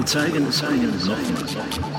Die zeigen es einem nochmal.